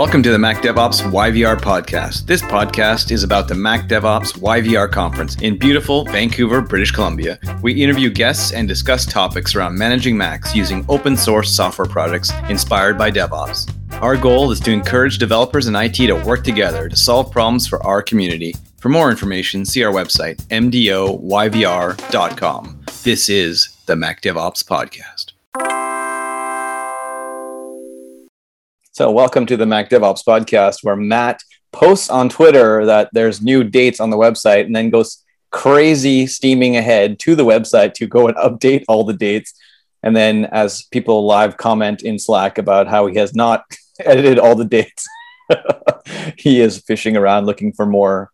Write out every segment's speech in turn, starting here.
Welcome to the Mac DevOps YVR podcast. This podcast is about the Mac DevOps YVR conference in beautiful Vancouver, British Columbia. We interview guests and discuss topics around managing Macs using open source software projects inspired by DevOps. Our goal is to encourage developers and IT to work together to solve problems for our community. For more information, see our website, mdoyvr.com. This is the Mac DevOps podcast. So, welcome to the Mac DevOps podcast, where Matt posts on Twitter that there's new dates on the website and then goes crazy steaming ahead to the website to go and update all the dates. And then, as people live comment in Slack about how he has not edited all the dates, he is fishing around looking for more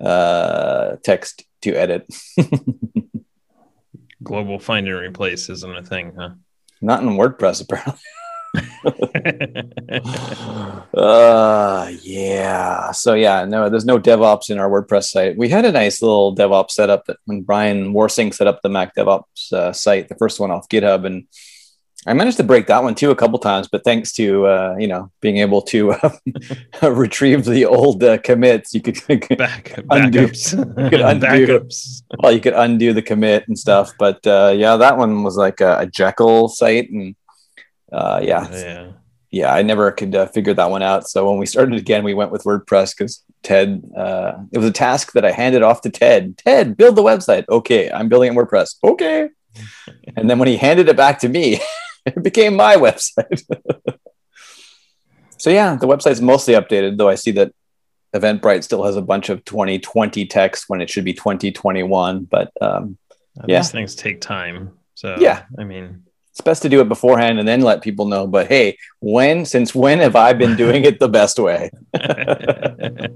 uh, text to edit. Global find and replace isn't a thing, huh? Not in WordPress, apparently. Uh yeah. So yeah no there's no devops in our wordpress site. We had a nice little devops setup that when brian warsing set up the mac devops uh, site the first one off github and i managed to break that one too a couple times but thanks to uh, you know being able to uh, retrieve the old uh, commits you could, Back, undo, backups. you could undo. Backups. Well you could undo the commit and stuff but uh, yeah that one was like a, a jekyll site and uh, yeah, yeah yeah, I never could uh, figure that one out. So when we started again, we went with WordPress because Ted, uh, it was a task that I handed off to Ted. Ted, build the website. Okay, I'm building it in WordPress. Okay. and then when he handed it back to me, it became my website. so yeah, the website's mostly updated, though I see that Eventbrite still has a bunch of 2020 text when it should be 2021. But um, Yeah. these things take time so Yeah. i mean it's best to do it beforehand and then let people know. But hey, when, since when have I been doing it the best way?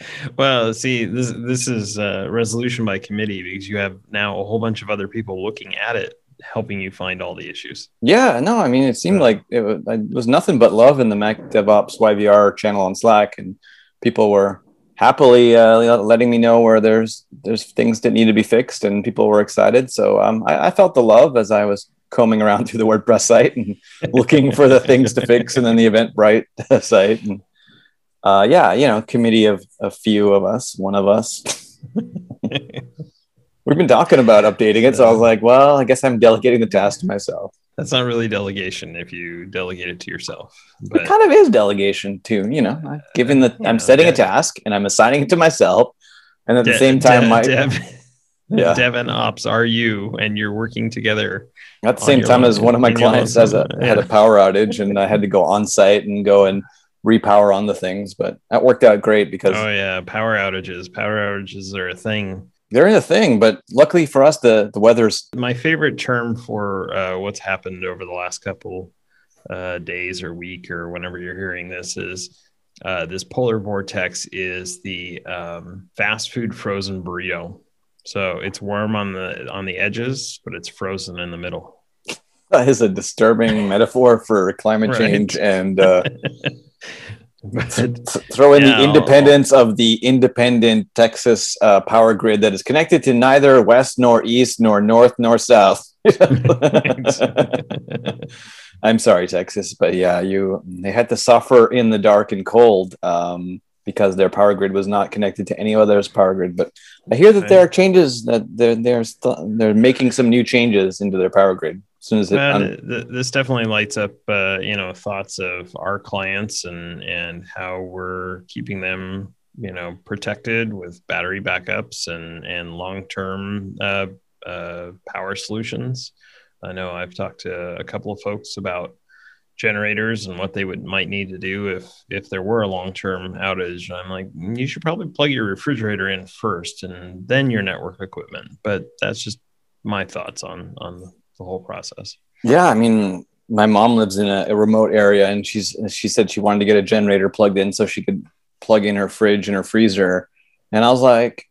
well see this this is uh, resolution by committee because you have now a whole bunch of other people looking at it helping you find all the issues Yeah, no, I mean, it seemed like it was, it was nothing but love in the Mac DevOps YVR channel on Slack, and people were happily uh, letting me know where there's there's things that need to be fixed, and people were excited. So um, I, I felt the love as I was combing around through the WordPress site and looking for the things to fix, and then the Eventbrite site, and uh, yeah, you know, committee of a few of us, one of us. We've been talking about updating it, so I was like, well, I guess I'm delegating the task to myself. that's not really delegation if you delegate it to yourself it but kind of is delegation too you know giving the Yeah, i'm setting a task and i'm assigning it to myself and at the De- same time de- my dev, Yeah. dev and ops are you and you're working together at the same time as one of my clients has a had a power outage and i had to go on site and go and repower on the things but that worked out great because oh yeah power outages power outages are a thing they're a thing but luckily for us the the weather's my favorite term for uh, what's happened over the last couple uh, days or week or whenever you're hearing this is uh, this polar vortex is the um, fast food frozen burrito. So it's warm on the on the edges, but it's frozen in the middle. that is a disturbing metaphor for climate Right. change and uh th- throw in the independence of the independent Texas uh, power grid that is connected to neither west nor east nor north nor south. I'm sorry, Texas, but yeah, you they had to suffer in the dark and cold um, because their power grid was not connected to any other's power grid. But I hear that there are changes that they're they're st- they're making some new changes into their power grid as soon as it. Well, un- th- th- this definitely lights up, uh, you know, thoughts of our clients and and how we're keeping them, you know, protected with battery backups and and long term uh, uh, power solutions. I know I've talked to a couple of folks about generators and what they would might need to do if if there were a long term outage. I'm like, you should probably plug your refrigerator in first and then your network equipment. But that's just my thoughts on on the whole process. Yeah, I mean, my mom lives in a, a remote area, and she's she said she wanted to get a generator plugged in so she could plug in her fridge and her freezer. And I was like,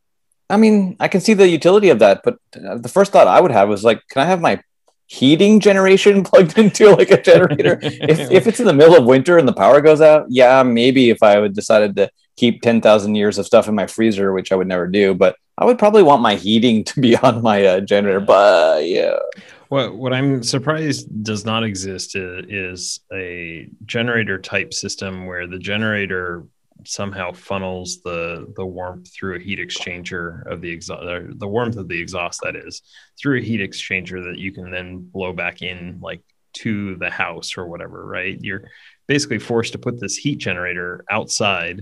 I mean, I can see the utility of that, but uh, the first thought I would have was like, can I have my heating generation plugged into like a generator? if if it's in the middle of winter and the power goes out, yeah, maybe if I would decided to keep ten thousand years of stuff in my freezer, which I would never do, but I would probably want my heating to be on my uh, generator. But yeah. What what I'm surprised does not exist is, is a generator type system where the generator somehow funnels the the warmth through a heat exchanger of the exhaust the warmth of the exhaust that is through a heat exchanger that you can then blow back in like to the house or whatever right? You're basically forced to put this heat generator outside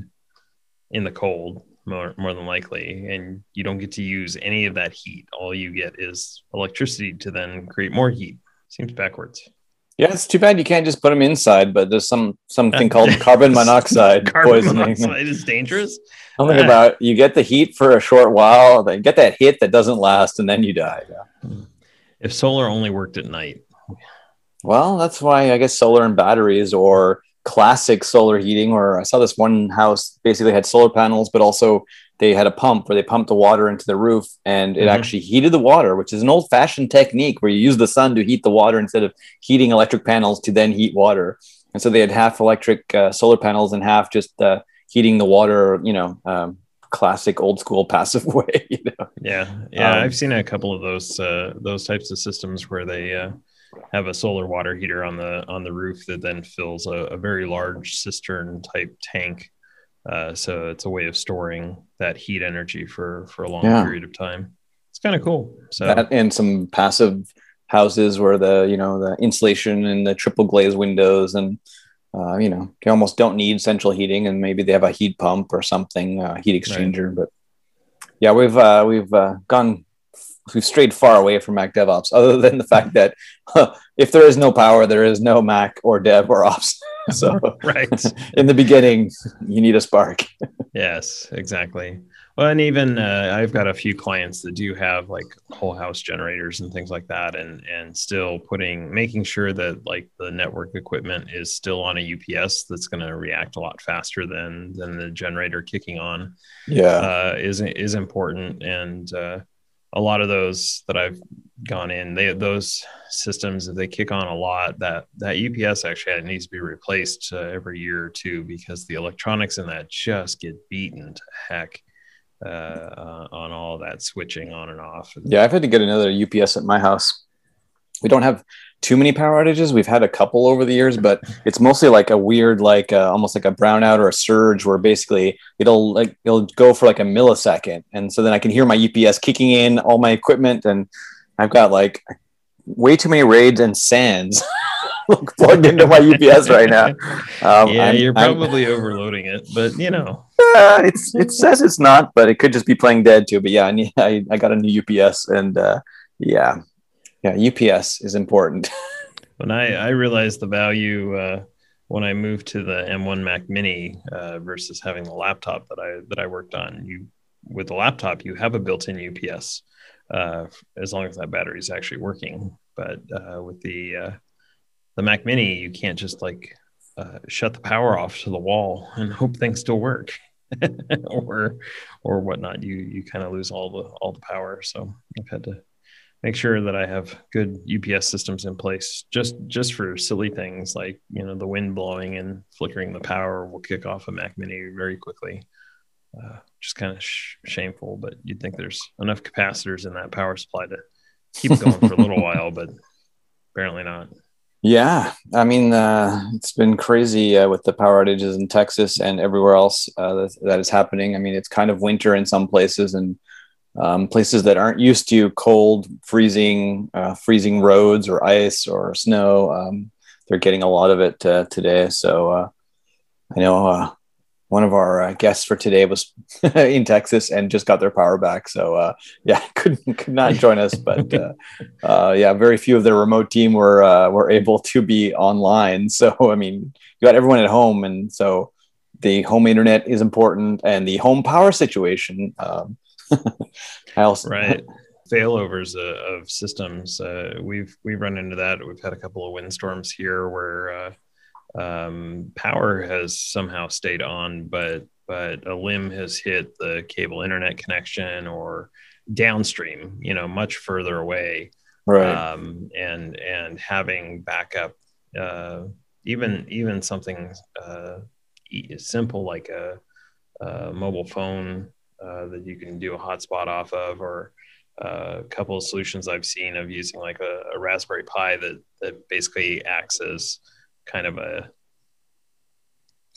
in the cold more, more than likely and you don't get to use any of that heat. All you get is electricity to then create more heat. Seems backwards yeah it's too bad you can't just put them inside but there's some something called carbon monoxide carbon poisoning. monoxide is dangerous. Something about you get the heat for a short while then get that hit that doesn't last and then you die. Yeah. if solar only worked at night. Well that's why i guess solar and batteries or classic solar heating or I saw this one house basically had solar panels, but also they had a pump where they pumped the water into the roof and it mm-hmm. actually heated the water, which is an old fashioned technique where you use the sun to heat the water instead of heating electric panels to then heat water. And so they had half electric uh, solar panels and half just uh, heating the water, you know, um, classic old school passive way. You know? Yeah. Yeah. Um, I've seen a couple of those, uh, those types of systems where they, uh, have a solar water heater on the on the roof that then fills a, a very large cistern type tank. Uh, so it's a way of storing that heat energy for for a long yeah. period of time. It's kind of cool. So that and some passive houses where the you know the insulation and the triple glaze windows and uh, you know you almost don't need central heating and maybe they have a heat pump or something uh, heat exchanger right. but yeah we've uh, we've uh, gone we've strayed far away from Mac DevOps, other than the fact that if there is no power, there is no Mac or Dev or Ops. so, right in the beginning, you need a Spark. yes, exactly. Well, and even uh, I've got a few clients that do have like whole house generators and things like that, and and still putting making sure that like the network equipment is still on a UPS that's going to react a lot faster than than the generator kicking on. Yeah, uh, is is important and. Uh, a lot of those that I've gone in, they those systems if they kick on a lot, that that UPS actually needs to be replaced uh, every year or two because the electronics in that just get beaten to heck uh, uh, on all that switching on and off. Yeah, I've had to get another UPS at my house. We don't have too many power outages. We've had a couple over the years, but it's mostly like a weird, like uh, almost like a brownout or a surge, where basically it'll like it'll go for like a millisecond, and so then I can hear my UPS kicking in all my equipment, and I've got like way too many raids and sands plugged into my UPS right now. Um, yeah, I'm, you're probably I'm, overloading it, but you know, uh, it's it says it's not, but it could just be playing dead too. But yeah, I I, I got a new UPS, and uh, yeah, yeah, UPS is important. when I I realized the value uh, when I moved to the M1 Mac Mini uh, versus having the laptop that I that I worked on. You with the laptop, you have a built-in UPS uh, as long as that battery is actually working. But uh, with the uh, the Mac Mini, you can't just like uh, shut the power off to the wall and hope things still work. or or whatnot you you kind of lose all the all the power so i've had to make sure that I have good UPS systems in place just just for silly things like you know the wind blowing and flickering the power will kick off a Mac Mini very quickly. Uh, just kind of sh- shameful, but you'd think there's enough capacitors in that power supply to keep going for a little while, but apparently not. Yeah, I mean, uh, it's been crazy uh, with the power outages in Texas and everywhere else uh, that, that is happening. I mean, it's kind of winter in some places, and um, places that aren't used to cold, freezing, uh, freezing roads or ice or snow. Um, they're getting a lot of it uh, today. So uh, I know uh, one of our uh, guests for today was in Texas and just got their power back. So uh, yeah, could could not join us, but yeah, very few of their remote team were were able to be online. So I mean, you got everyone at home, and so the home internet is important, and the home power situation. Um, also right failovers uh, of systems. Uh, we've we've run into that. We've had a couple of windstorms here where uh, um, power has somehow stayed on, but but a limb has hit the cable internet connection or downstream, you know, much further away. Right. Um, and and having backup, uh, even even something uh, simple like a, a mobile phone uh, that you can do a hotspot off of, or a couple of solutions I've seen of using like a, a Raspberry Pi that that basically acts as kind of a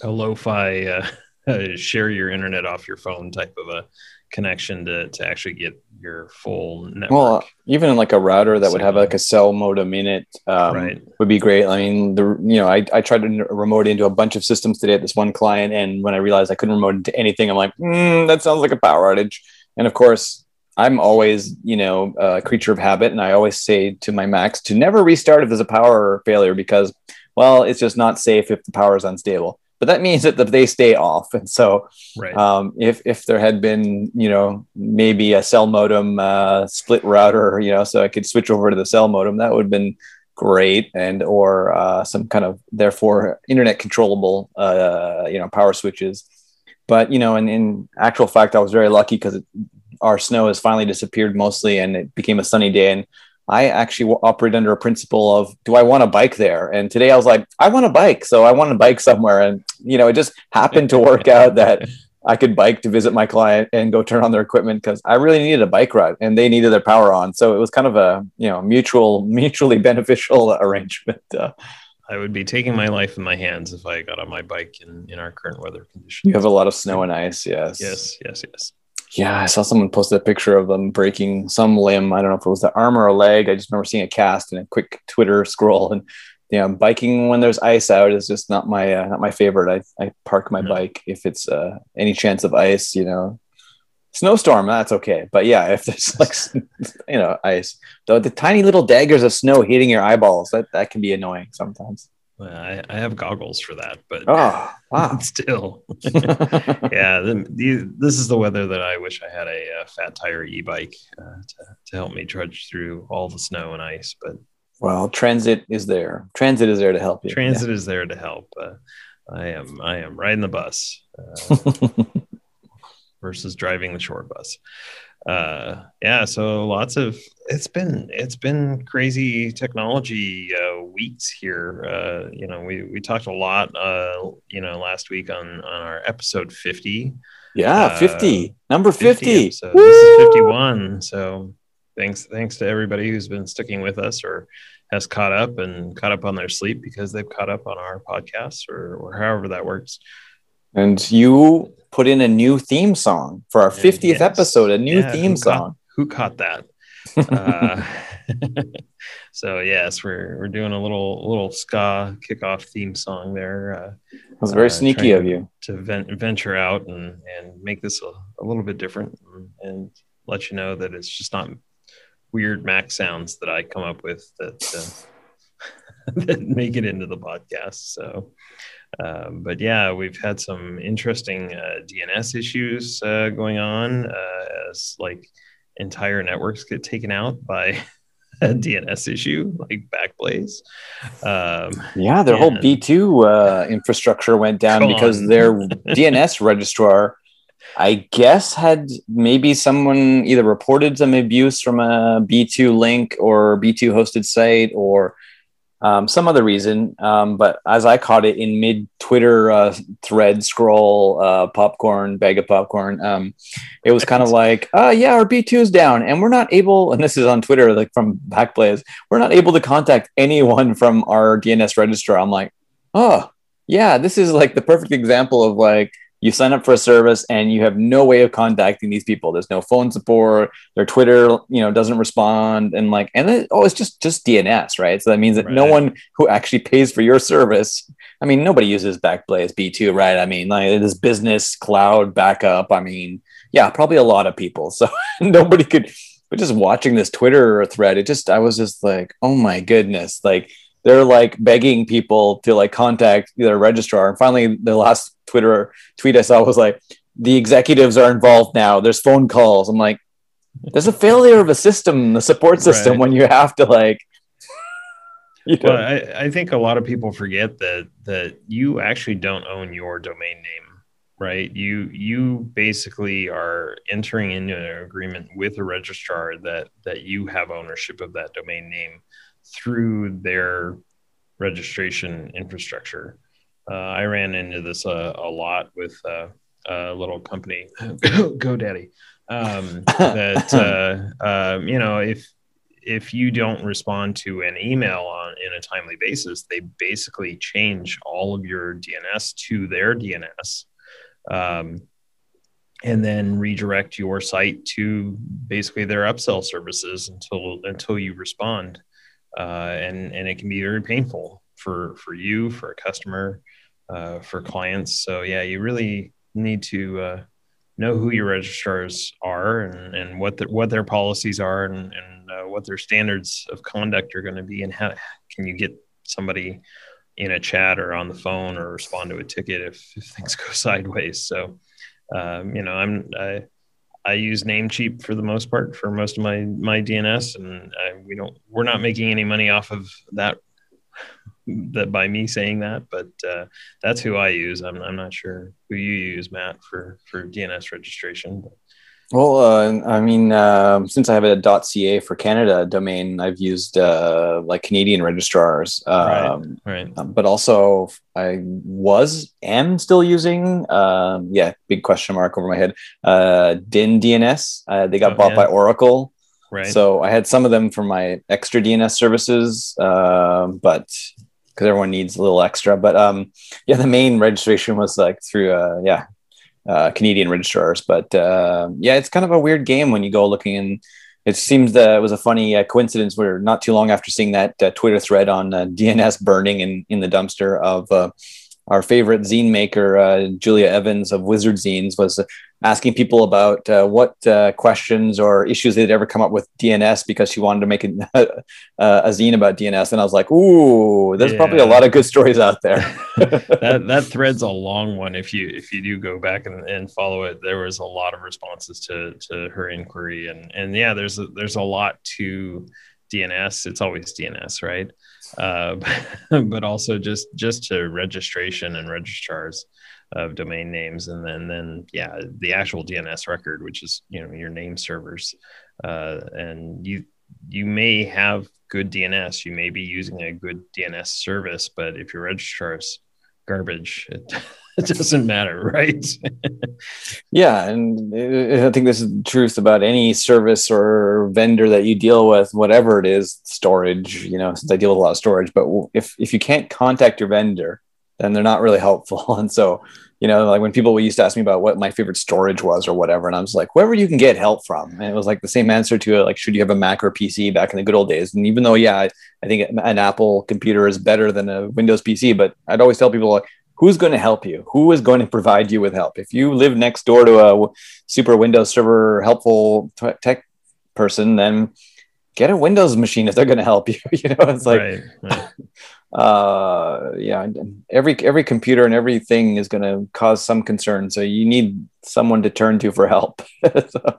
a lo-fi uh, share your internet off your phone type of a connection to, to actually get your full network. Well, even like a router that would have like a cell modem in it um, right. would be great. I mean, the you know, I, I tried to remote into a bunch of systems today at this one client, and when I realized I couldn't remote into anything, I'm like, mm, that sounds like a power outage. And of course, I'm always you know a creature of habit, and I always say to my Macs to never restart if there's a power failure because, well, it's just not safe if the power is unstable but that means that they stay off. And so, right. um, if if there had been, you know, maybe a cell modem uh, split router, you know, so I could switch over to the cell modem, that would have been great, and or uh, some kind of therefore internet controllable, uh, you know, power switches. But you know, in, in actual fact, I was very lucky because our snow has finally disappeared mostly, and it became a sunny day, and I actually operate under a principle of do I want a bike there? And today I was like, I want a bike. So I want a bike somewhere. And, you know, it just happened to work out that I could bike to visit my client and go turn on their equipment because I really needed a bike ride and they needed their power on. So it was kind of a, you know, mutual, mutually beneficial arrangement. Uh, I would be taking my life in my hands if I got on my bike in, in our current weather conditions. You have a lot of snow and ice. Yes. Yes. Yes. Yes yeah, I saw someone posted a picture of them breaking some limb. I don't know if it was the arm or a leg. I just remember seeing a cast and a quick Twitter scroll. And yeah, biking when there's ice out is just not my uh, not my favorite. I, I park my mm-hmm. bike if it's uh, any chance of ice. You know, snowstorm that's okay. But yeah, if there's like you know ice, the, the tiny little daggers of snow hitting your eyeballs that that can be annoying sometimes. Well, I, I have goggles for that, but oh, wow. still, yeah. The, the, this is the weather that I wish I had a, a fat tire e-bike uh, to, to help me trudge through all the snow and ice. But well, transit is there. Transit is there to help you. Transit yeah. is there to help. Uh, I am I am riding the bus uh, versus driving the short bus uh yeah so lots of it's been it's been crazy technology uh weeks here. Uh you know we we talked a lot uh you know last week on on our episode 50 yeah uh, 50 number 50, 50 this is 51 so thanks thanks to everybody who's been sticking with us or has caught up and caught up on their sleep because they've caught up on our podcast or, or however that works. And you put in a new theme song for our 50th yes. episode, a new yeah, theme who song. Caught, who caught that? uh, so yes, we're we're doing a little little ska kickoff theme song there. Uh, it was very uh, sneaky of you to vent, venture out and and make this a, a little bit different and, and, let you know that it's just not weird Mac sounds that I come up with that uh, that make it into the podcast. So um, but yeah, we've had some interesting uh, DNS issues uh, going on uh, as like entire networks get taken out by a DNS issue like Backblaze. Um, yeah, their whole B2 uh, infrastructure went down because their DNS registrar, I guess, had maybe someone either reported some abuse from a B2 link or B2 hosted site or um, some other reason. Um, but as I caught it in mid Twitter uh, thread scroll, uh, popcorn, bag of popcorn, um, it was kind of like, uh, yeah, our B2 is down and we're not able, and this is on Twitter, like from Backblaze, we're not able to contact anyone from our DNS registrar. I'm like, oh, yeah, this is like the perfect example of like, you sign up for a service and you have no way of contacting these people. There's no phone support. Their twitter you know doesn't respond. And like and it, oh it's just just dns right? So that means that right. no one who actually pays for your service i mean nobody uses backblaze b2 right? I mean like it is business cloud backup i mean yeah probably a lot of people. So nobody could but just watching this twitter thread it just i was just like oh my goodness. Like they're like begging people to like contact their registrar. And finally, the last Twitter tweet I saw was like, the executives are involved now. There's phone calls. I'm like, there's a failure of a system, the support system, right. when you have to like. You know. Well, I, I think a lot of people forget that that you actually don't own your domain name, right? You you basically are entering into an agreement with a registrar that that you have ownership of that domain name through their registration infrastructure. Uh, I ran into this uh, a lot with uh, a little company, GoDaddy, um, that uh, uh, you know if if you don't respond to an email on in a timely basis, they basically change all of your DNS to their DNS. Um, and then redirect your site to basically their upsell services until until you respond uh, and and it can be very painful for for you for a customer uh, for clients. So yeah you really need to uh, know who your registrars are and, and what the, what their policies are and, and uh, what their standards of conduct are going to be and how can you get somebody in a chat or on the phone or respond to a ticket if, if things go sideways. So um, you know, I'm I, I use Namecheap for the most part for most of my my DNS, and I, we don't we're not making any money off of that that by me saying that, but uh, that's who I use. I'm I'm not sure who you use, Matt, for for DNS registration. But. Well, uh, I mean, uh, since I have a .ca for Canada domain, I've used uh, like Canadian registrars, um, right, right. Um, but also I was am still using, um, yeah, big question mark over my head. Uh, Dyn DNS. Uh, they got oh, bought yeah. by Oracle, right? So I had some of them for my extra DNS services, but because everyone needs a little extra. But um, yeah, the main registration was like through, uh, yeah, uh, Canadian registrars. But uh, yeah, it's kind of a weird game when you go looking and it seems that it was a funny uh, coincidence where not too long after seeing that uh, Twitter thread on uh, DNS burning in, in the dumpster of uh, our favorite zine maker, Julia Evans of Wizard Zines, was asking people about uh, what uh, questions or issues they'd ever come up with DNS because she wanted to make a, a zine about DNS. And I was like, ooh, there's yeah. probably a lot of good stories out there. that that thread's a long one. If you if you do go back and, and follow it, there was a lot of responses to to her inquiry, and and yeah, there's a, there's a lot to DNS. It's always DNS, right? Uh, but also just just to registration and registrars of domain names and then then yeah the actual dns record which is you know your name servers. Uh, and you you may have good dns you may be using a good dns service but if your registrar is garbage it, it doesn't matter right yeah and i think this is the truth about any service or vendor that you deal with whatever it is storage you know since i deal with a lot of storage but if if you can't contact your vendor then they're not really helpful. And so, you know, like when people used to ask me about what my favorite storage was or whatever, and I was like, wherever you can get help from. And it was like the same answer to it, like, should you have a Mac or PC back in the good old days? And even though, yeah, I, I think an Apple computer is better than a Windows PC, but I'd always tell people like, who's going to help you? Who is going to provide you with help? If you live next door to a super Windows server helpful t- tech person, then get a Windows machine if they're going to help you. you know, it's like, right, right uh yeah every every computer and everything is going to cause some concern so you need someone to turn to for help so,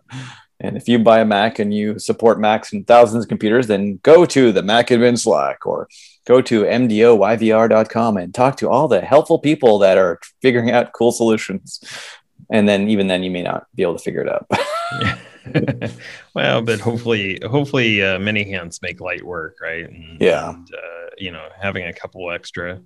and if you buy a mac and you support macs and thousands of computers then go to the mac admin slack or go to mdoyvr.com and talk to all the helpful people that are figuring out cool solutions and then even then you may not be able to figure it out well, but hopefully, hopefully, uh, many hands make light work, right? And, yeah. And, uh, you know, having a couple extra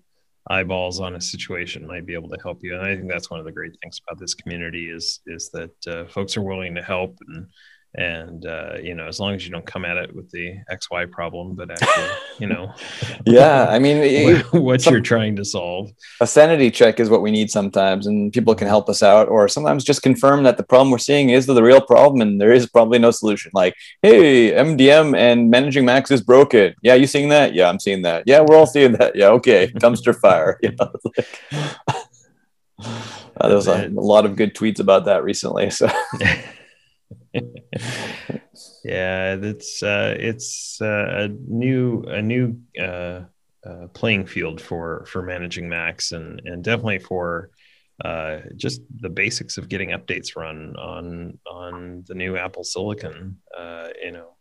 eyeballs on a situation might be able to help you. And I think that's one of the great things about this community is is that uh, folks are willing to help and and uh, you know as long as you don't come at it with the xy problem but actually you know yeah i mean what, what some, you're trying to solve. A sanity check is what we need sometimes and people can help us out or sometimes just confirm that the problem we're seeing is the real problem and there is probably no solution. Like hey mdm and managing Macs is broken. Yeah you seeing that? Yeah i'm seeing that. Yeah we're all seeing that. Yeah okay dumpster fire. You know, like, uh, there was a, a lot of good tweets about that recently so yeah, it's uh, it's uh, a new a new uh, uh, playing field for for managing Macs and and definitely for uh, just the basics of getting updates run on on the new Apple Silicon. Uh, you know,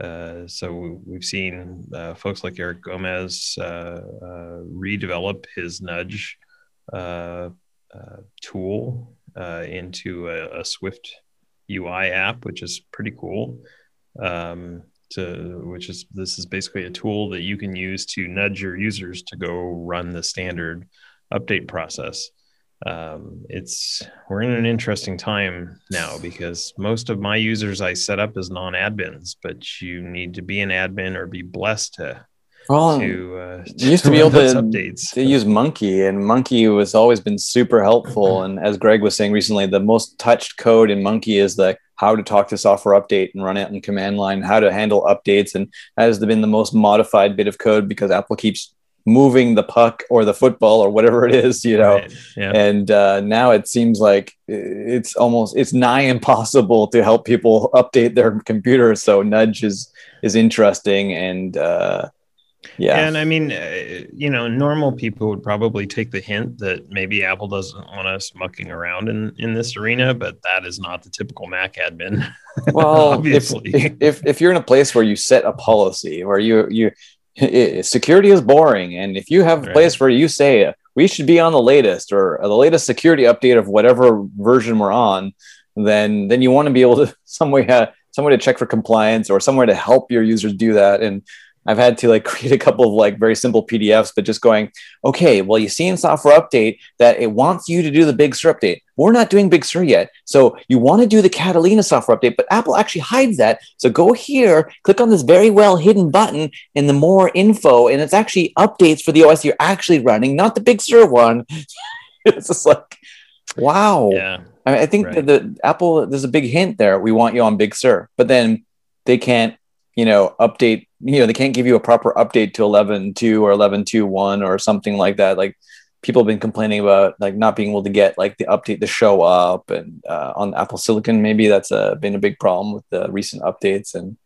uh, so we've seen uh, folks like Erik Gomez uh, redevelop his Nudge tool into a, a, Swift UI app, which is pretty cool. Um, to which is this is basically a tool that you can use to nudge your users to go run the standard update process. um, it's we're in an interesting time now because most of my users I set up as non-admins, but you need to be an admin or be blessed to well, to, uh, you used to be able to, updates. to use Munki, and Munki has always been super helpful. and as Greg was saying recently, the most touched code in Munki is the how to talk to software update and run it in command line, how to handle updates, and that has been the most modified bit of code because Apple keeps moving the puck or the football or whatever it is, you know. Right. Yeah. And uh, now it seems like it's almost it's nigh impossible to help people update their computers. So Nudge is is interesting and. Uh, yeah. And I mean, uh, you know, normal people would probably take the hint that maybe Apple doesn't want us mucking around in, in this arena, but that is not the typical Mac admin. Well, obviously, if, if, if you're in a place where you set a policy where you, you, it, security is boring. And if you have a place where you say we should be on the latest or the latest security update of whatever version we're on, then, then you want to be able to some way, uh, some way to check for compliance or somewhere to help your users do that. And, I've had to like create a couple of like very simple PDFs, but just going, okay, well, you see in software update that it wants you to do the Big Sur update. We're not doing Big Sur yet. So you want to do the Catalina software update, but Apple actually hides that. So go here, click on this very well hidden button in the more info, and it's actually updates for the OS you're actually running, not the Big Sur one. it's just like, wow. Yeah. I, mean, I think right. that the Apple, there's a big hint there. We want you on Big Sur, but then they can't you know, update, you know, they can't give you a proper update to 11.2 or 11.2.1 or something like that. Like people have been complaining about like not being able to get like the update to show up and uh, on Apple Silicon, maybe that's uh, been a big problem with the recent updates. And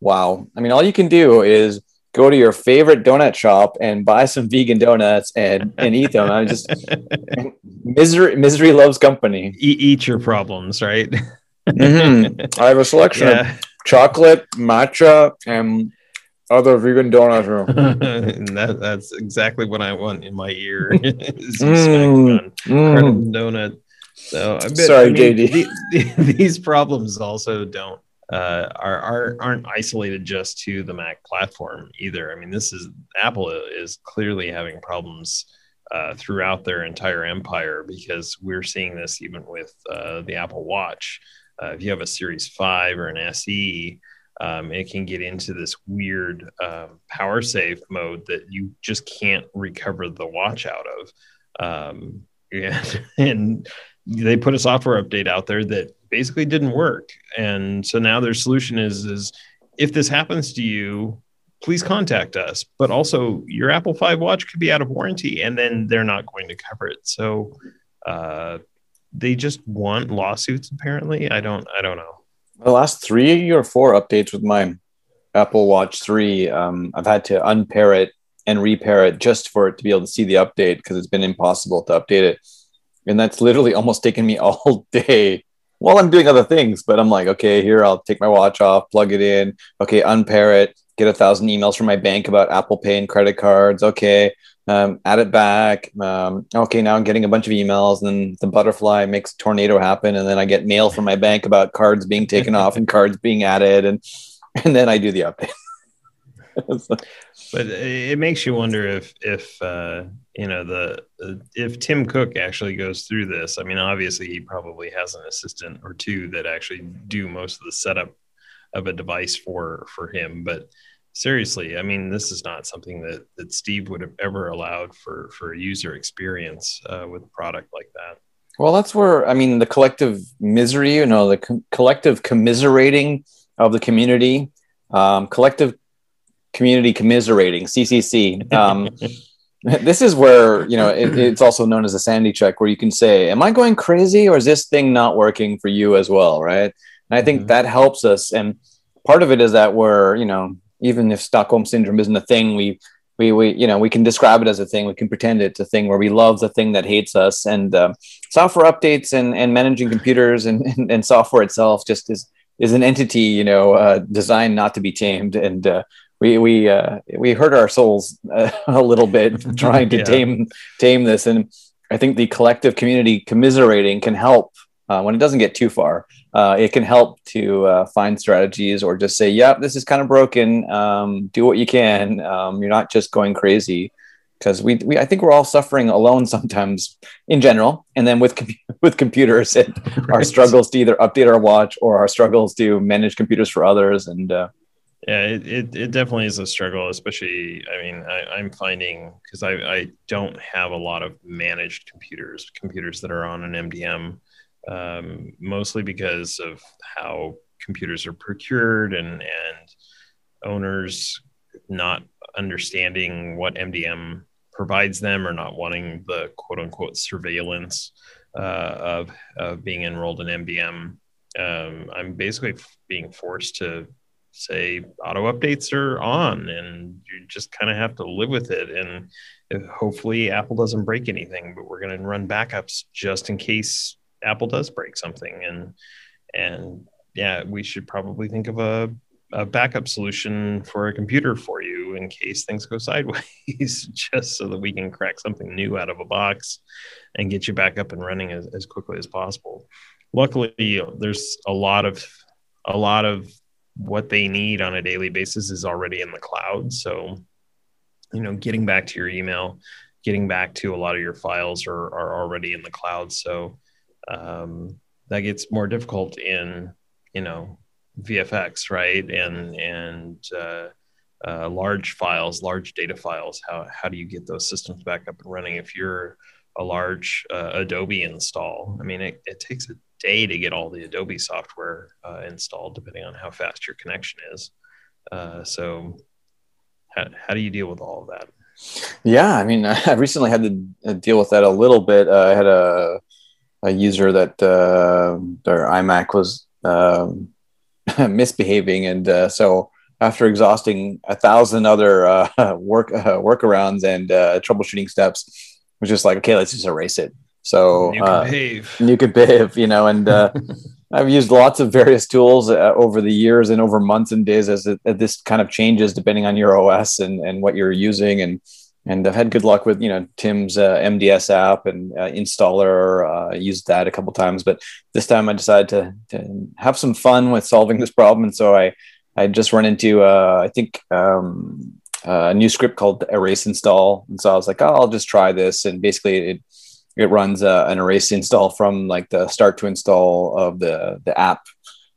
wow, I mean, all you can do is go to your favorite donut shop and buy some vegan donuts and, and eat them. I'm just misery, misery loves company. Eat, eat your problems, right? mm-hmm. I have a selection yeah. of chocolate, matcha, and other vegan donuts. that, that's exactly what I want in my ear. mm, mm. donut. So I bet, sorry, I mean, JD. The, these problems also don't uh, are, are aren't isolated just to the Mac platform either. I mean, this is Apple is clearly having problems uh, throughout their entire empire because we're seeing this even with uh, the Apple Watch uh, if you have a Series 5 or an SE, um, it can get into this weird uh, power save mode that you just can't recover the watch out of. Um, and, and they put a software update out there that basically didn't work. And so now their solution is, is if this happens to you, please contact us. But also, your Apple 5 watch could be out of warranty, and then they're not going to cover it. So, uh, they just want lawsuits apparently. I don't i don't know. The last three or four updates with my apple watch 3 um, i've had to unpair it and repair it just for it to be able to see the update because it's been impossible to update it. And that's literally almost taken me all day while i'm doing other things. But i'm like okay here i'll take my watch off plug it in. Okay unpair it get a thousand emails from my bank about apple pay and credit cards. Okay um, add it back. Um, okay, now I'm getting a bunch of emails, and then the butterfly makes tornado happen, and then I get mail from my bank about cards being taken off and cards being added, and and then I do the update. but it makes you wonder if if uh, you know the if Tim Cook actually goes through this. I mean, obviously he probably has an assistant or two that actually do most of the setup of a device for for him, but seriously i mean this is not something that that steve would have ever allowed for for a user experience uh, with a product like that. Well that's where i mean the collective misery you know the co- collective commiserating of the community um, collective community commiserating ccc um, this is where you know it, it's also known as a sanity check where you can say am i going crazy or is this thing not working for you as well? Right? And i think mm-hmm. that helps us. And part of it is that we're you know even if Stockholm syndrome isn't a thing, we we, we you know we can describe it as a thing. We can pretend it's a thing where we love the thing that hates us. And uh, software updates and and managing computers and, and, and software itself just is is an entity you know uh, designed not to be tamed. And uh, we we uh, we hurt our souls uh, a little bit trying to yeah. tame tame this. And I think the collective community commiserating can help uh, when it doesn't get too far uh, it can help to uh, find strategies or just say, "Yep, this is kind of broken. Um, do what you can. Um, you're not just going crazy." because we, we I think we're all suffering alone sometimes in general, and then with com- with computers and right. our struggles to either update our watch or our struggles to manage computers for others, and uh, yeah, it, it, it, definitely is a struggle, especially. I mean, I, am finding because I, I don't have a lot of managed computers, computers that are on an MDM, um, mostly because of how computers are procured and and owners not understanding what MDM provides them or not wanting the quote unquote surveillance uh, of, of being enrolled in MDM. Um, I'm basically being forced to say auto updates are on and you just kind of have to live with it and hopefully apple doesn't break anything but we're going to run backups just in case apple does break something and and yeah we should probably think of a, a backup solution for a computer for you in case things go sideways just so that we can crack something new out of a box and get you back up and running as, as quickly as possible luckily there's a lot of a lot of what they need on a daily basis is already in the cloud. So, you know, getting back to your email, getting back to a lot of your files are, are already in the cloud. So um, that gets more difficult in, you know, VFX, right? And, and, uh, uh, large files, large data files. How, how do you get those systems back up and running if you're a large uh, Adobe install? I mean, it, it takes a day to get all the Adobe software uh, installed, depending on how fast your connection is. Uh, so, how, how do you deal with all of that? Yeah, I mean, I recently had to uh, deal with that a little bit. I had a a user that uh, their iMac was um, misbehaving, and uh, so after exhausting a thousand other uh, work uh, workarounds and uh, troubleshooting steps, was just like, okay, let's just erase it. So you can uh, behave. You can behave, you know, and uh, I've used lots of various tools uh, over the years and over months and days as, it, as this kind of changes depending on your OS and, and what you're using. And and I've had good luck with you know Tim's uh, MDS app and uh, installer. Uh, used that a couple times, but this time I decided to, to have some fun with solving this problem. And so I I just run into uh, I think um, a new script called erase install, and so I was like, oh, I'll just try this. And basically, it it runs uh, an erase install from like the start to install of the the app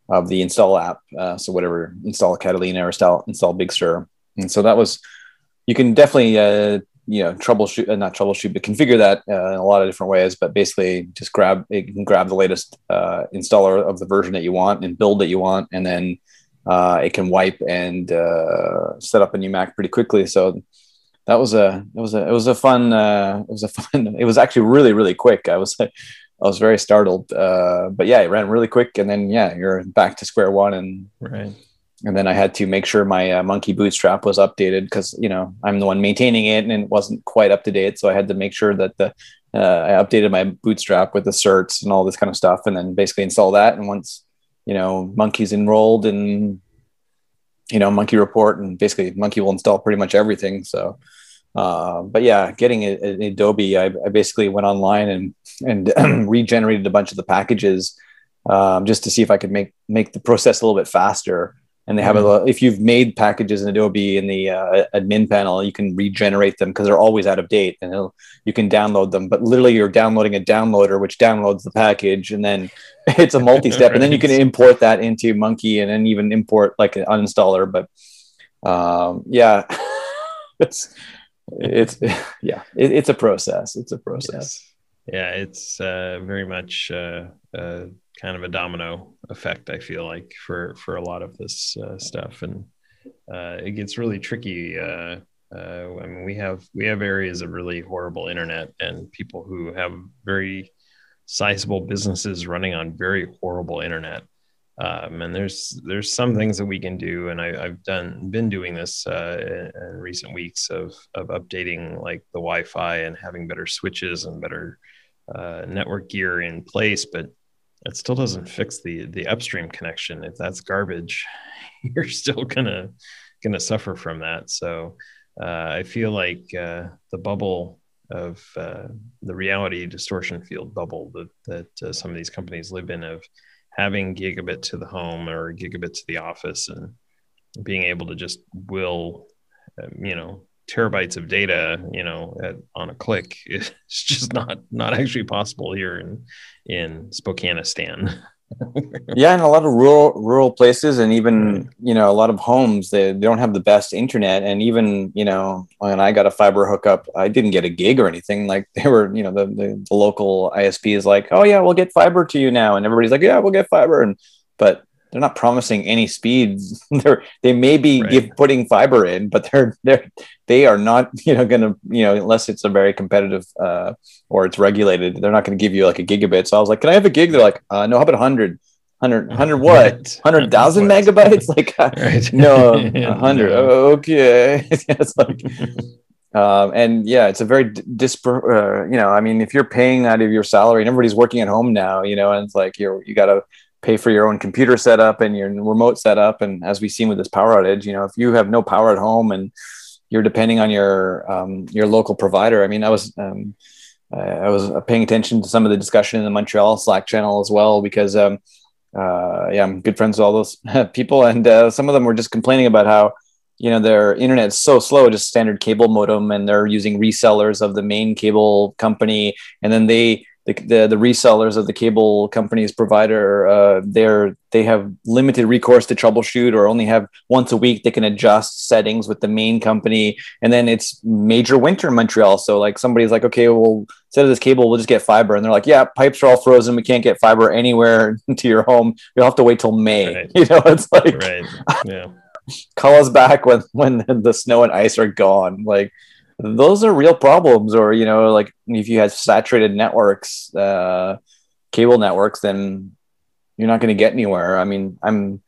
of the install app. Uh, so whatever install Catalina or install install Big Sur, and so that was you can definitely uh, you know troubleshoot uh, not troubleshoot but configure that uh, in a lot of different ways. But basically, just grab you can grab the latest uh, installer of the version that you want and build that you want, and then uh, it can wipe and uh, set up a new Mac pretty quickly. So that was a it was a it was a fun it was a fun it was actually really really quick. I was I was very startled, uh, but yeah, it ran really quick, and then yeah, you're back to square one, and right. And then I had to make sure my uh, Munki bootstrap was updated because you know I'm the one maintaining it, and it wasn't quite up to date. So I had to make sure that the uh, I updated my bootstrap with the certs and all this kind of stuff, and then basically install that. And once you know Munki's enrolled and you know MunkiReport and basically Munki will install pretty much everything so uh, but yeah getting a, a adobe I, I, basically went online and and regenerated a bunch of the packages um, just to see if i could make make the process a little bit faster and they have mm-hmm. a if you've made packages in adobe in the uh, admin panel you can regenerate them because they're always out of date and you can download them but literally you're downloading a downloader which downloads the package and then it's a multi-step right. and then you can import that into Munki and then even import like an uninstaller but um, yeah it's it's yeah it, it's a process it's a process yeah, yeah it's uh, very much uh, uh, kind of a domino effect i feel like for for a lot of this uh, stuff. And uh, it gets really tricky uh, I mean, we have we have areas of really horrible internet and people who have very sizable businesses running on very horrible internet. Um, and there's there's some things that we can do, and I, have done been doing this uh, in, in, recent weeks of of updating like the Wi-Fi and having better switches and better uh, network gear in place, but it still doesn't fix the the upstream connection. If that's garbage, you're still gonna gonna suffer from that. So uh, I feel like uh, the bubble of uh, the reality distortion field bubble that that uh, some of these companies live in of having gigabit to the home or gigabit to the office and being able to just will um, you know terabytes of data, you know, at, on a click. It's just not not actually possible here in in Spokaneistan. yeah, in a lot of rural rural places, and even you know a lot of homes, they, they don't have the best internet. And even you know when I got a fiber hookup, I didn't get a gig or anything. Like they were, you know, the the, the local ISP is like, oh yeah, we'll get fiber to you now, and everybody's like, yeah, we'll get fiber, and but they're not promising any speeds. they're they may be right. give, putting fiber in, but they're they're they are not you know going to you know unless it's a very competitive uh, or it's regulated. They're not going to give you like a gigabit. So I was like, can I have a gig? They're like, uh, no, how about 100? 100, 100 what? 100,000 megabytes? Like, uh, right. no, 100. no. okay. it's like, um, and yeah, it's a very dispar, uh, you know, I mean, if you're paying out of your salary and everybody's working at home now, you know, and it's like, you're, you got to pay for your own computer setup and your remote setup. And as we've seen with this power outage, you know, if you have no power at home and you're depending on your um, your local provider, I mean, I was um, I was paying attention to some of the discussion in the Montreal Slack channel as well because um, uh, yeah, I'm good friends with all those people, and uh, some of them were just complaining about how you know their internet is so slow, just standard cable modem, and they're using resellers of the main cable company, and then they the, the, the resellers of the cable companies provider uh, they're they have limited recourse to troubleshoot or only have once a week they can adjust settings with the main company. And then it's major winter in montreal. So like somebody's like okay well instead of this cable we'll just get fiber. And they're like yeah pipes are all frozen. We can't get fiber anywhere to your home. You'll have to wait till may. Right. you know it's like right. Yeah. call us back when when the snow and ice are gone. Like those are real problems or you know like if you have saturated networks uh, cable networks then you're not going to get anywhere. I mean i'm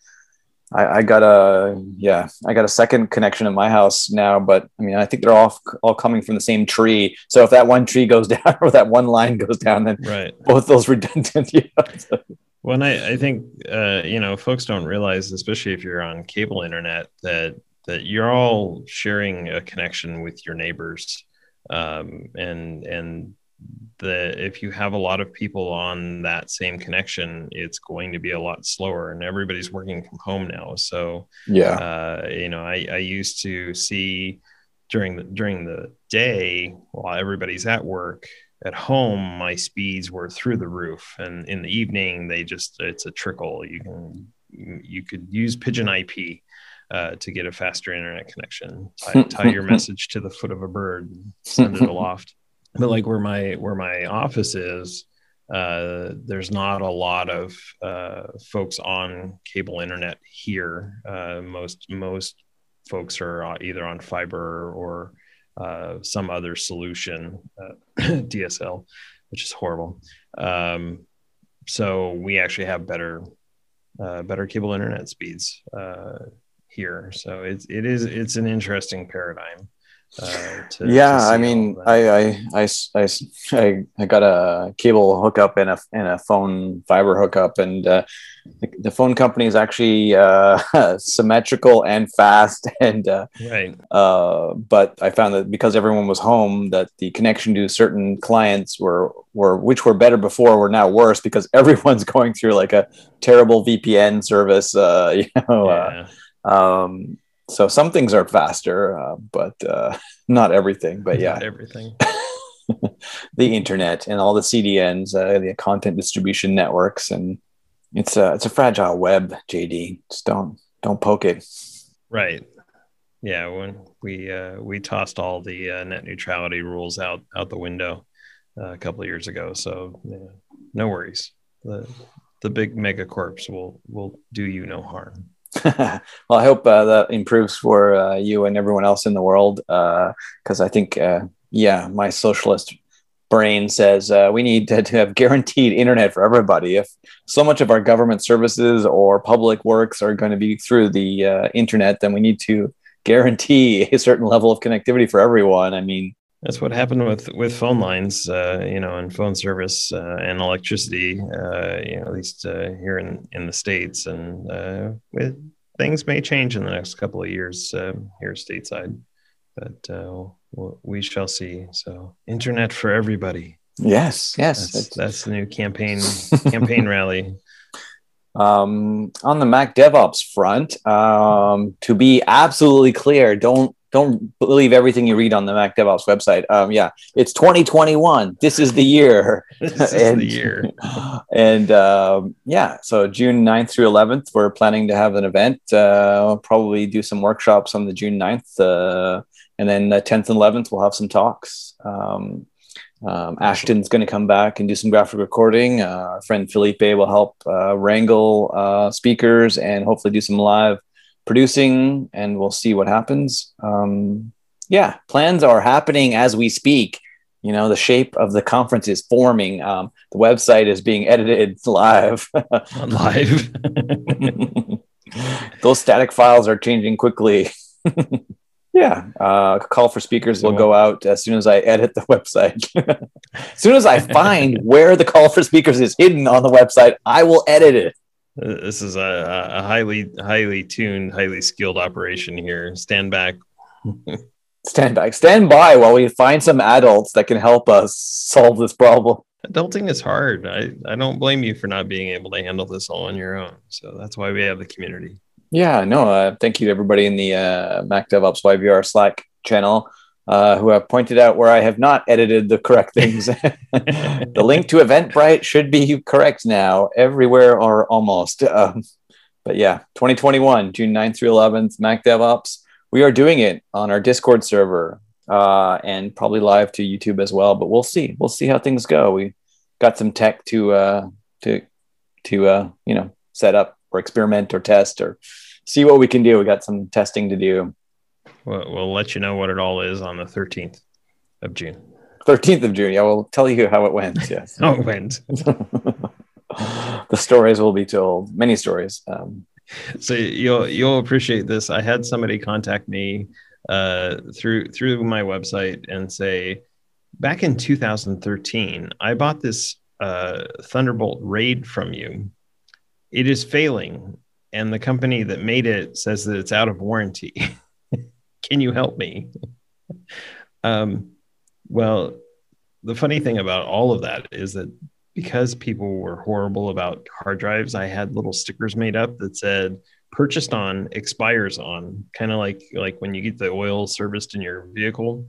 I, I, got a yeah i got a second connection in my house now but i mean i think they're all all coming from the same tree. So if that one tree goes down or that one line goes down then right. both those redundant you know? well I, I think uh, you know folks don't realize especially if you're on cable internet that that you're all sharing a connection with your neighbors. Um, and and the if you have a lot of people on that same connection it's going to be a lot slower and everybody's working from home now. So yeah. uh, you know I, I used to see during the during the day while everybody's at work at home my speeds were through the roof. And in the evening they just it's a trickle. You can you could use pigeon ip uh, to get a faster internet connection. Tie, tie your message to the foot of a bird, send it aloft. But like where my where my office is, uh, there's not a lot of uh, folks on cable internet here. Uh, most most folks are either on fiber or uh, some other solution, uh, DSL, which is horrible. Um, so we actually have better uh, better cable internet speeds uh, here. So it's it is it's an interesting paradigm. Uh, to, yeah, to I mean, I, I, I, I, I, got a cable hookup and a, and a phone fiber hookup, and uh, the, the, phone company is actually uh, symmetrical and fast. And uh, right, uh, but I found that because everyone was home, that the connection to certain clients were were which were better before were now worse because everyone's going through like a terrible VPN service. Uh, you know. Yeah um, so some things are faster, uh, but uh, not everything. But yeah, not everything. the internet and all the CDNs, uh, the content distribution networks, and it's a it's a fragile web. JD, just don't don't poke it. Right. Yeah. When we uh, we tossed all the uh, net neutrality rules out out the window uh, a couple of years ago, so yeah, no worries. The the big mega megacorps will will do you no harm. well, I hope uh, that improves for uh, you and everyone else in the world. Because uh, I think, uh, yeah, my socialist brain says uh, we need to, to, have guaranteed internet for everybody. If so much of our government services or public works are going to be through the internet, then we need to guarantee a certain level of connectivity for everyone. I mean, that's what happened with with phone lines, uh, you know, and phone service uh, and electricity, uh, you know, at least uh, here in in the states. And uh, it, things may change in the next couple of years uh, here stateside, but we'll, we shall see. So, internet for everybody. Yes, yes, that's, that's the new campaign campaign rally. Um, on the Mac DevOps front, um, to be absolutely clear, don't don't believe everything you read on the Mac DevOps website. Um, yeah, it's 2021. This is the year. This is and, the year. And um, yeah, so June 9th through 11th, we're planning to have an event. Uh, we'll probably do some workshops on the June 9th. Uh, and then the 10th and 11th, we'll have some talks. Um, um, Ashton's going to come back and do some graphic recording. Uh, our friend Felipe will help uh, wrangle uh, speakers and hopefully do some live producing, and we'll see what happens. Um, yeah, plans are happening as we speak. You know, the shape of the conference is forming. Um, the website is being edited live. live. Those static files are changing quickly. Yeah, uh, call for speakers will go out as soon as I edit the website. as soon as I find where the call for speakers is hidden on the website, I will edit it. This is a, a highly, highly tuned, highly skilled operation here. Stand back. Stand back. Stand by while we find some adults that can help us solve this problem. Adulting is hard. I, I don't blame you for not being able to handle this all on your own. So that's why we have the community. Yeah, no, uh, thank you to everybody in the uh, Mac DevOps YVR Slack channel uh, who have pointed out where I have not edited the correct things. the link to Eventbrite should be correct now, everywhere or almost. Um, but yeah, 2021, June 9th through 11th, Mac DevOps. We are doing it on our Discord server uh, and probably live to YouTube as well. But we'll see. We'll see how things go. We got some tech to uh, to to uh, you know set up or experiment or test or see what we can do. We got some testing to do. We'll, we'll let you know what it all is on the 13th of June. 13th of June. Yeah, we'll tell you how it went. Yes. how it went. the stories will be told, many stories. Um, so you'll you'll appreciate this. I had somebody contact me uh, through through my website and say, back in 2013, I bought this uh, Thunderbolt RAID from you it is failing and the company that made it says that it's out of warranty can you help me um, well the funny thing about all of that is that because people were horrible about hard drives i had little stickers made up that said purchased on expires on kind of like like when you get the oil serviced in your vehicle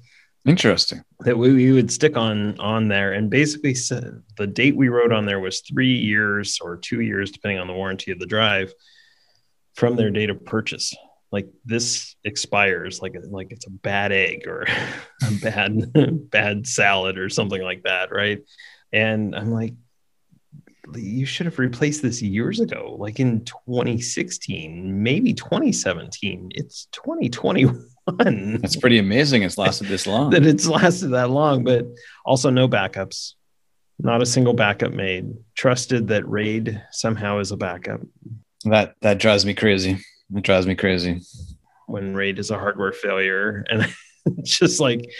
Interesting. That we, we would stick on on there, and basically said the date we wrote on there was three years or two years, depending on the warranty of the drive, from their date of purchase. Like this expires, like like it's a bad egg or a bad bad salad or something like that, right? And I'm like, you should have replaced this years ago, like in 2016, maybe 2017. It's 2021. That's pretty amazing. It's lasted this long. that it's lasted that long, but also no backups. Not a single backup made. Trusted that RAID somehow is a backup. That that drives me crazy. It drives me crazy. When RAID is a hardware failure, and it's just like,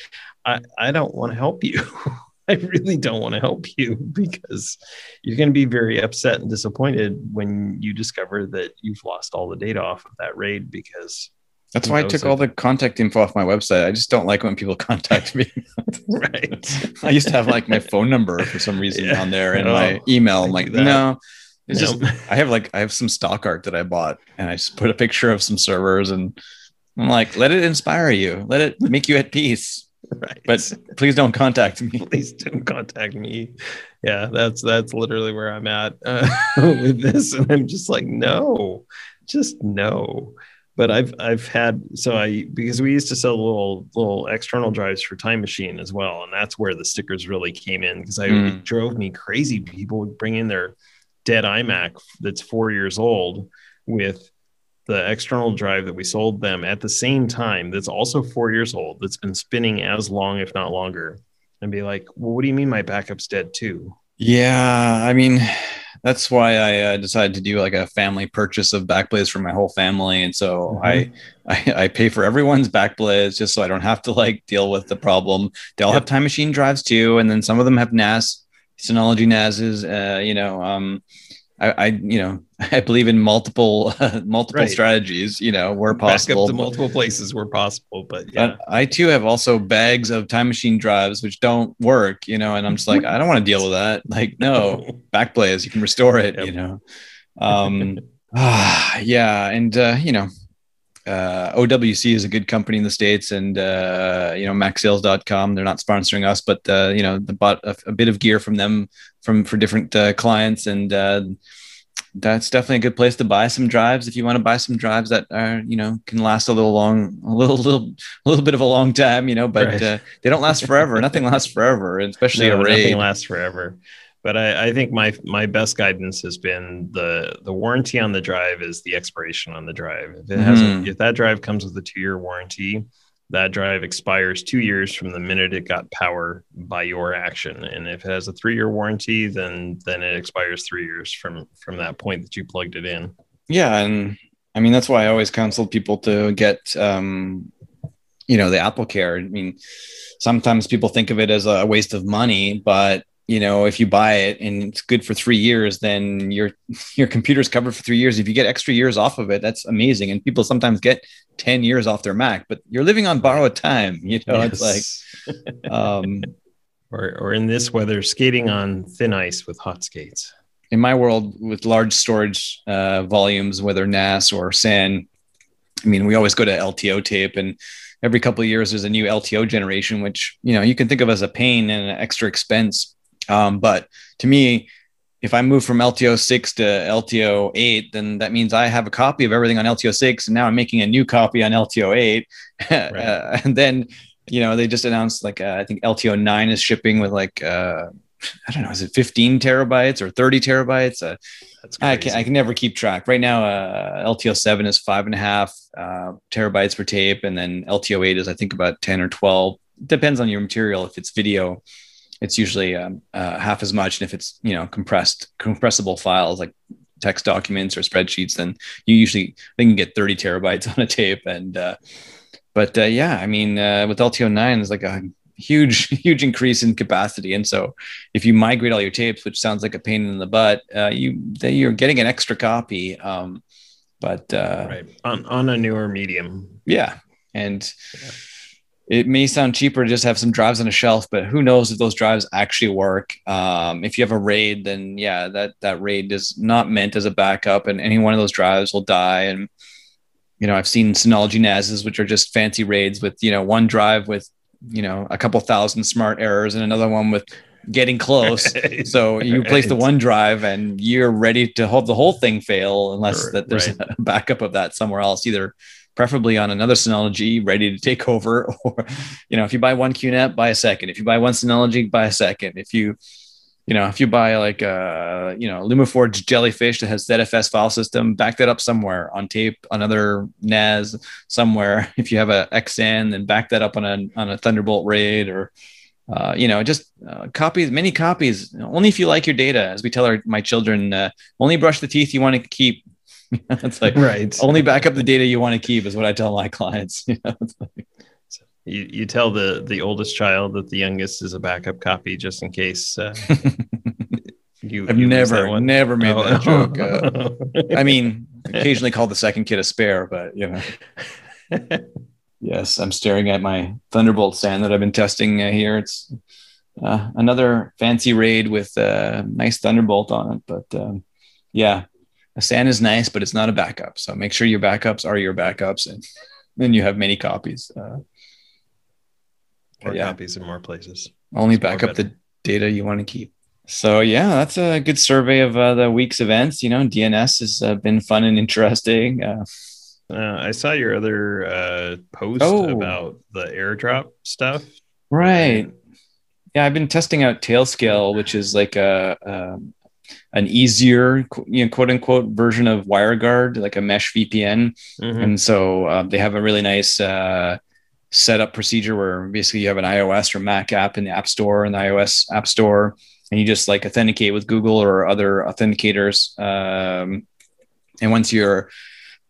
I I don't want to help you. I really don't want to help you because you're going to be very upset and disappointed when you discover that you've lost all the data off of that RAID because that's why I took all the contact info off my website. I just don't like when people contact me. right. I used to have like my phone number for some reason yeah. on there and oh, my email. I'm like, no, it's just I have like I have some stock art that I bought and I just put a picture of some servers and I'm like, let it inspire you. Let it make you at peace. Right. But please don't contact me. Please don't contact me. Yeah, that's that's literally where I'm at uh, with this. And I'm just like, no, just no but I've I've had so I because we used to sell little little external drives for Time Machine as well, and that's where the stickers really came in because I mm. it drove me crazy. People would bring in their dead iMac that's four years old with the external drive that we sold them at the same time that's also four years old that's been spinning as long if not longer and be like well what do you mean my backup's dead too yeah i mean that's why I uh, decided to do like a family purchase of backblaze for my whole family, and so mm-hmm. I, I, I pay for everyone's backblaze just so I don't have to like deal with the problem. They all yep. have time machine drives too, and then some of them have NAS Synology NASs. Uh, you know, um, I, I, you know I believe in multiple uh, multiple right. strategies. You know, where possible, to multiple places where possible. But yeah, I, I, too have also bags of time machine drives which don't work. You know, and I'm just like, I don't want to deal with that. Like, no, backblaze, you can restore it. Yep. You know, um, ah, yeah, and uh, you know, uh, OWC is a good company in the states, and uh, you know MacSales.com. They're not sponsoring us, but uh, you know, bought a, a, bit of gear from them from for different uh, clients, and uh, that's definitely a good place to buy some drives if you want to buy some drives that are you know can last a little long, a little little a little bit of a long time, you know, but right. uh, they don't last forever. nothing lasts forever, especially no, a raid. Nothing lasts forever. But I, I, think my my best guidance has been the the warranty on the drive is the expiration on the drive. If it has mm. if that drive comes with a two year warranty, that drive expires two years from the minute it got power by your action and if it has a three year warranty then then it expires three years from from that point that you plugged it in yeah and i mean that's why i always counsel people to get um you know the apple care i mean sometimes people think of it as a waste of money but you know if you buy it and it's good for three years then your your computer's covered for three years. If you get extra years off of it that's amazing. And people sometimes get 10 years off their mac but you're living on borrowed time you know yes. it's like um or or in this weather skating on thin ice with hot skates. In my world with large storage uh, volumes whether nas or san i mean we always go to lto tape and every couple of years there's a new lto generation which you know you can think of as a pain and an extra expense um, but to me, if I move from LTO 6 to LTO 8, then that means I have a copy of everything on LTO 6. And now I'm making a new copy on LTO 8. Right. uh, and then, you know, they just announced like, uh, I think LTO 9 is shipping with like, uh, I don't know, is it 15 terabytes or 30 terabytes? Uh, I can, I can never keep track. Right now, uh, LTO 7 is five and a half uh, terabytes per tape. And then LTO 8 is, I think, about 10 or 12. Depends on your material. If it's video, it's usually um, uh, half as much. And if it's you know compressed compressible files like text documents or spreadsheets, then you usually they can get 30 terabytes on a tape. And uh, but uh, yeah, I mean uh, with LTO nine, there's like a huge huge increase in capacity. And so if you migrate all your tapes, which sounds like a pain in the butt, uh, you you're getting an extra copy. Um, but uh, right on on a newer medium. Yeah, and. Yeah it may sound cheaper to just have some drives on a shelf, but who knows if those drives actually work? Um, if you have a RAID, then yeah, that that RAID is not meant as a backup, and any one of those drives will die. And you know, I've seen Synology NASs, which are just fancy RAIDs with you know one drive with you know a couple thousand smart errors, and another one with getting close. so you replace the one drive, and you're ready to hope the whole thing fail unless that there's right. a backup of that somewhere else, either preferably on another Synology ready to take over. Or, you know, if you buy one QNAP, buy a second. If you buy one Synology, buy a second. If you, you know, if you buy like a, you know, LumaForge Jellyfish that has ZFS file system, back that up somewhere on tape, another NAS somewhere. If you have a XN, then back that up on a on a Thunderbolt RAID or, uh, you know, just uh, copies, many copies. Only if you like your data, as we tell our my children, uh, only brush the teeth you want to keep it's like right. Only back up the data you want to keep is what I tell my clients. You, know, like, you, you tell the the oldest child that the youngest is a backup copy just in case. Uh, you, I've you never never made oh, that joke. Uh, I mean, occasionally call the second kid a spare, but you know. yes, I'm staring at my Thunderbolt stand that I've been testing uh, here. It's uh, another fancy RAID with a nice Thunderbolt on it, but um, yeah, a SAN is nice, but it's not a backup. So make sure your backups are your backups, and then you have many copies. Uh, more yeah. copies in more places. Only it's back up the data you want to keep. So yeah, that's a good survey of uh, the week's events. You know, DNS has uh, been fun and interesting. Uh, uh I saw your other uh, post oh. about the airdrop stuff. Right. Yeah, I've been testing out Tailscale, which is like a, a um, an easier, you know, quote unquote version of WireGuard, like a mesh VPN. Mm-hmm. And so uh, they have a really nice uh, setup procedure where basically you have an iOS or Mac app in the App Store and the iOS App Store, and you just like authenticate with Google or other authenticators. Um, and once you're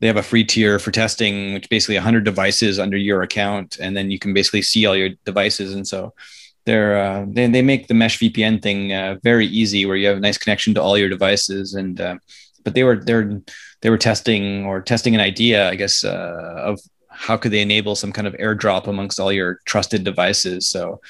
they have a free tier for testing, which basically 100 devices under your account, and then you can basically see all your devices. And so they're uh, they, they make the mesh VPN thing uh, very easy, where you have a nice connection to all your devices. And uh, but they were they're they were testing or testing an idea, I guess, uh, of how could they enable some kind of airdrop amongst all your trusted devices. So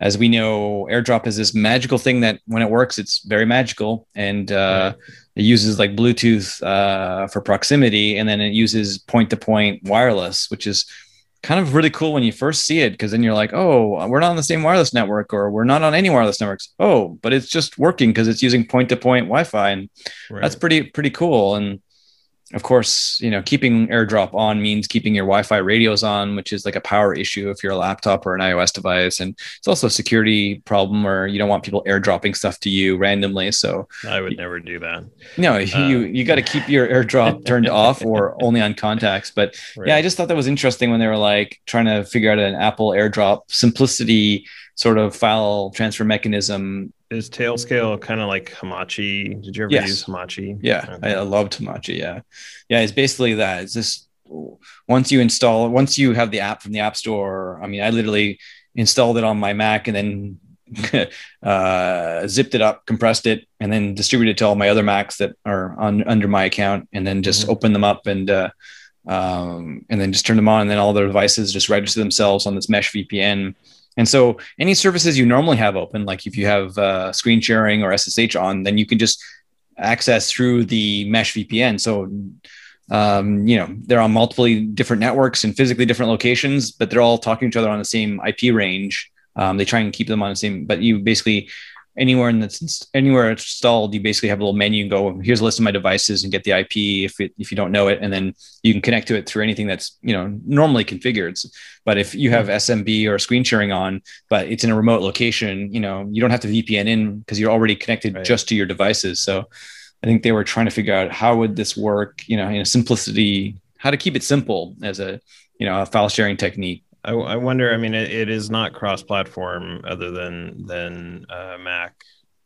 as we know, AirDrop is this magical thing that when it works, it's very magical, and uh, right. it uses like Bluetooth uh, for proximity, and then it uses point-to-point wireless, which is kind of really cool when you first see it because then you're like, oh, we're not on the same wireless network or we're not on any wireless networks. Oh, but it's just working because it's using point to point Wi Fi. And right. that's pretty, pretty cool. And of course, you know, keeping AirDrop on means keeping your Wi-Fi radios on, which is like a power issue if you're a laptop or an iOS device, and it's also a security problem where you don't want people AirDropping stuff to you randomly. So I would never do that. No, uh, you you got to keep your AirDrop turned off or only on contacts. But right. yeah, I just thought that was interesting when they were like trying to figure out an Apple AirDrop simplicity sort of file transfer mechanism is Tailscale kind of like Hamachi? Did you ever yes. use Hamachi? Yeah, okay. I, I loved Hamachi. Yeah, yeah, it's basically that. It's just once you install, once you have the app from the App Store. I mean, I literally installed it on my Mac and then uh, zipped it up, compressed it, and then distributed it to all my other Macs that are on under my account, and then just mm-hmm. open them up and uh, um, and then just turn them on, and then all the devices just register themselves on this mesh VPN and so any services you normally have open, like if you have uh, screen sharing or SSH on, then you can just access through the mesh VPN. So, um, you know, they're on multiple different networks and physically different locations, but they're all talking to each other on the same IP range. Um, they try and keep them on the same, but you basically anywhere in that's anywhere it's installed, you basically have a little menu and go, here's a list of my devices and get the IP if it, if you don't know it, and then you can connect to it through anything that's you know normally configured. But if you have SMB or screen sharing on, but it's in a remote location, you know you don't have to VPN in because you're already connected right. just to your devices. So I think they were trying to figure out how would this work, you know, in a simplicity, how to keep it simple as a you know a file sharing technique I, I wonder. I mean, it, it is not cross-platform other than than uh, Mac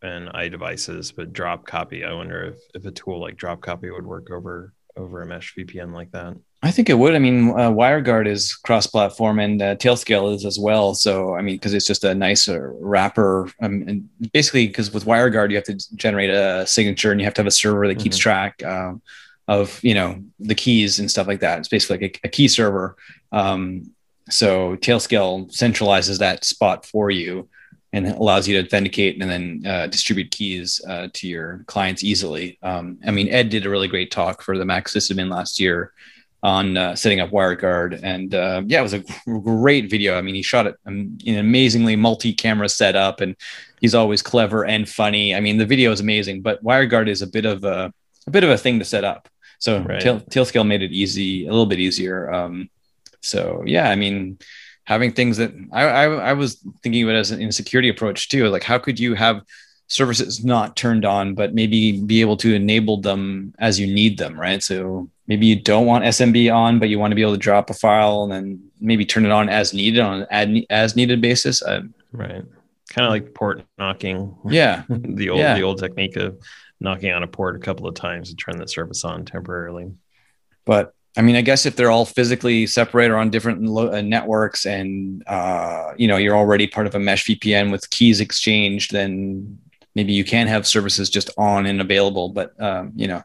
and iDevices, but Drop Copy. I wonder if, if a tool like Drop Copy would work over over a mesh VPN like that. I think it would. I mean, uh, WireGuard is cross-platform, and uh, Tailscale is as well. So, I mean, because it's just a nicer wrapper, um, and basically, because with WireGuard you have to generate a signature, and you have to have a server that keeps mm-hmm. track um, of you know the keys and stuff like that. It's basically like a, a key server. Um, so Tailscale centralizes that spot for you and allows you to authenticate and then uh, distribute keys uh, to your clients easily. Um, I mean, Ed did a really great talk for the MacSysAdmin last year on uh, setting up WireGuard, and uh, yeah, it was a great video. I mean, he shot it in an amazingly multi-camera setup, and he's always clever and funny. I mean, the video is amazing, but WireGuard is a bit of a a bit of a thing to set up. So right. Tail, Tailscale made it easy, a little bit easier. Um, so yeah, I mean, having things that I, I, I was thinking of it as an security approach too. Like how could you have services not turned on, but maybe be able to enable them as you need them, right? So maybe you don't want SMB on, but you want to be able to drop a file and then maybe turn it on as needed on an as needed basis. Uh, right. Kind of like port knocking. Yeah. the old yeah. the old technique of knocking on a port a couple of times to turn the service on temporarily. But I mean, I guess if they're all physically separated on different lo- uh, networks, and uh, you know you're already part of a mesh VPN with keys exchanged, then maybe you can have services just on and available. But um, you know,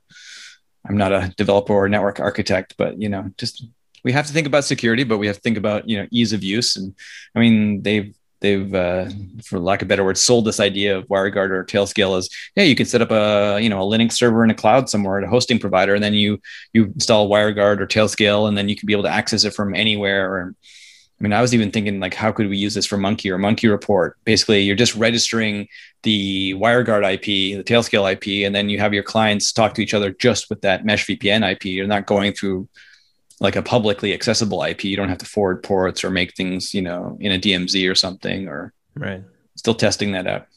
I'm not a developer or network architect, but you know, just we have to think about security, but we have to think about you know ease of use. And I mean, they've they've uh, for lack of better word sold this idea of WireGuard or Tailscale as yeah you can set up a you know a Linux server in a cloud somewhere at a hosting provider and then you you install WireGuard or Tailscale and then you can be able to access it from anywhere or I mean, I was even thinking like, how could we use this for Munki or MunkiReport? Basically, you're just registering the WireGuard IP, the Tailscale IP, and then you have your clients talk to each other just with that Mesh VPN IP. You're not going through like a publicly accessible IP. You don't have to forward ports or make things, you know, in a DMZ or something. Or right. Still testing that out.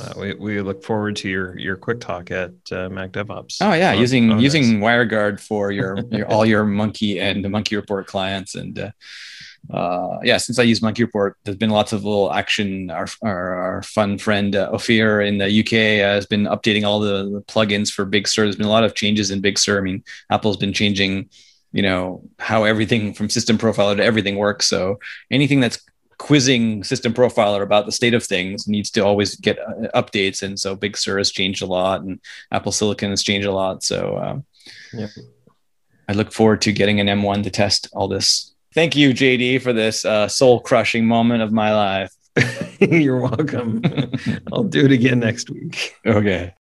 Uh, we, we look forward to your your quick talk at uh, Mac DevOps. Oh yeah, using using WireGuard for your, your all your Munki and the MunkiReport clients, and uh, uh, yeah, since I use Munki Report, there's been lots of little action. Our our, our fun friend uh, Ophir in the UK has been updating all the, the plugins for Big Sur. There's been a lot of changes in Big Sur. I mean, Apple's been changing you know how everything from system profiler to everything works so anything that's quizzing system profiler about the state of things needs to always get uh, updates and so big sur has changed a lot and apple silicon has changed a lot so um, yeah. i look forward to getting an m1 to test all this thank you jd for this uh, soul crushing moment of my life You're welcome. I'll do it again next week. Okay.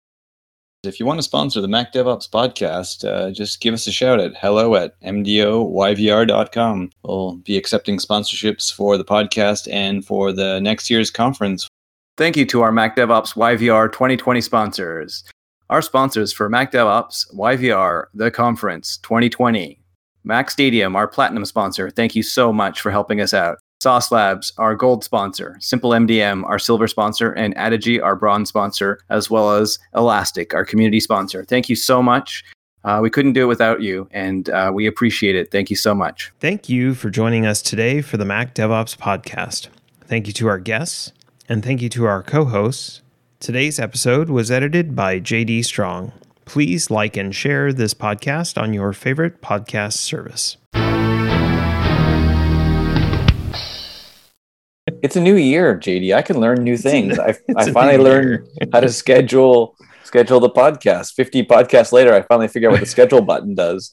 If you want to sponsor the Mac DevOps podcast, uh, just give us a shout at hello at mdoyvr.com. We'll be accepting sponsorships for the podcast and for the next year's conference. Thank you to our Mac DevOps YVR 2020 sponsors. Our sponsors for Mac DevOps YVR, the conference 2020. Mac Stadium, our platinum sponsor. Thank you so much for helping us out. Sauce Labs, our gold sponsor, Simple MDM, our silver sponsor, and Addigy, our bronze sponsor, as well as Elastic, our community sponsor. Thank you so much. Uh, we couldn't do it without you, and uh, we appreciate it. Thank you so much. Thank you for joining us today for the Mac DevOps podcast. Thank you to our guests, and thank you to our co hosts. Today's episode was edited by JD Strong. Please like and share this podcast on your favorite podcast service. It's a new year, JD. I can learn new things. I, I finally learned how to schedule schedule the podcast. 50 podcasts later, I finally figure out what the schedule button does.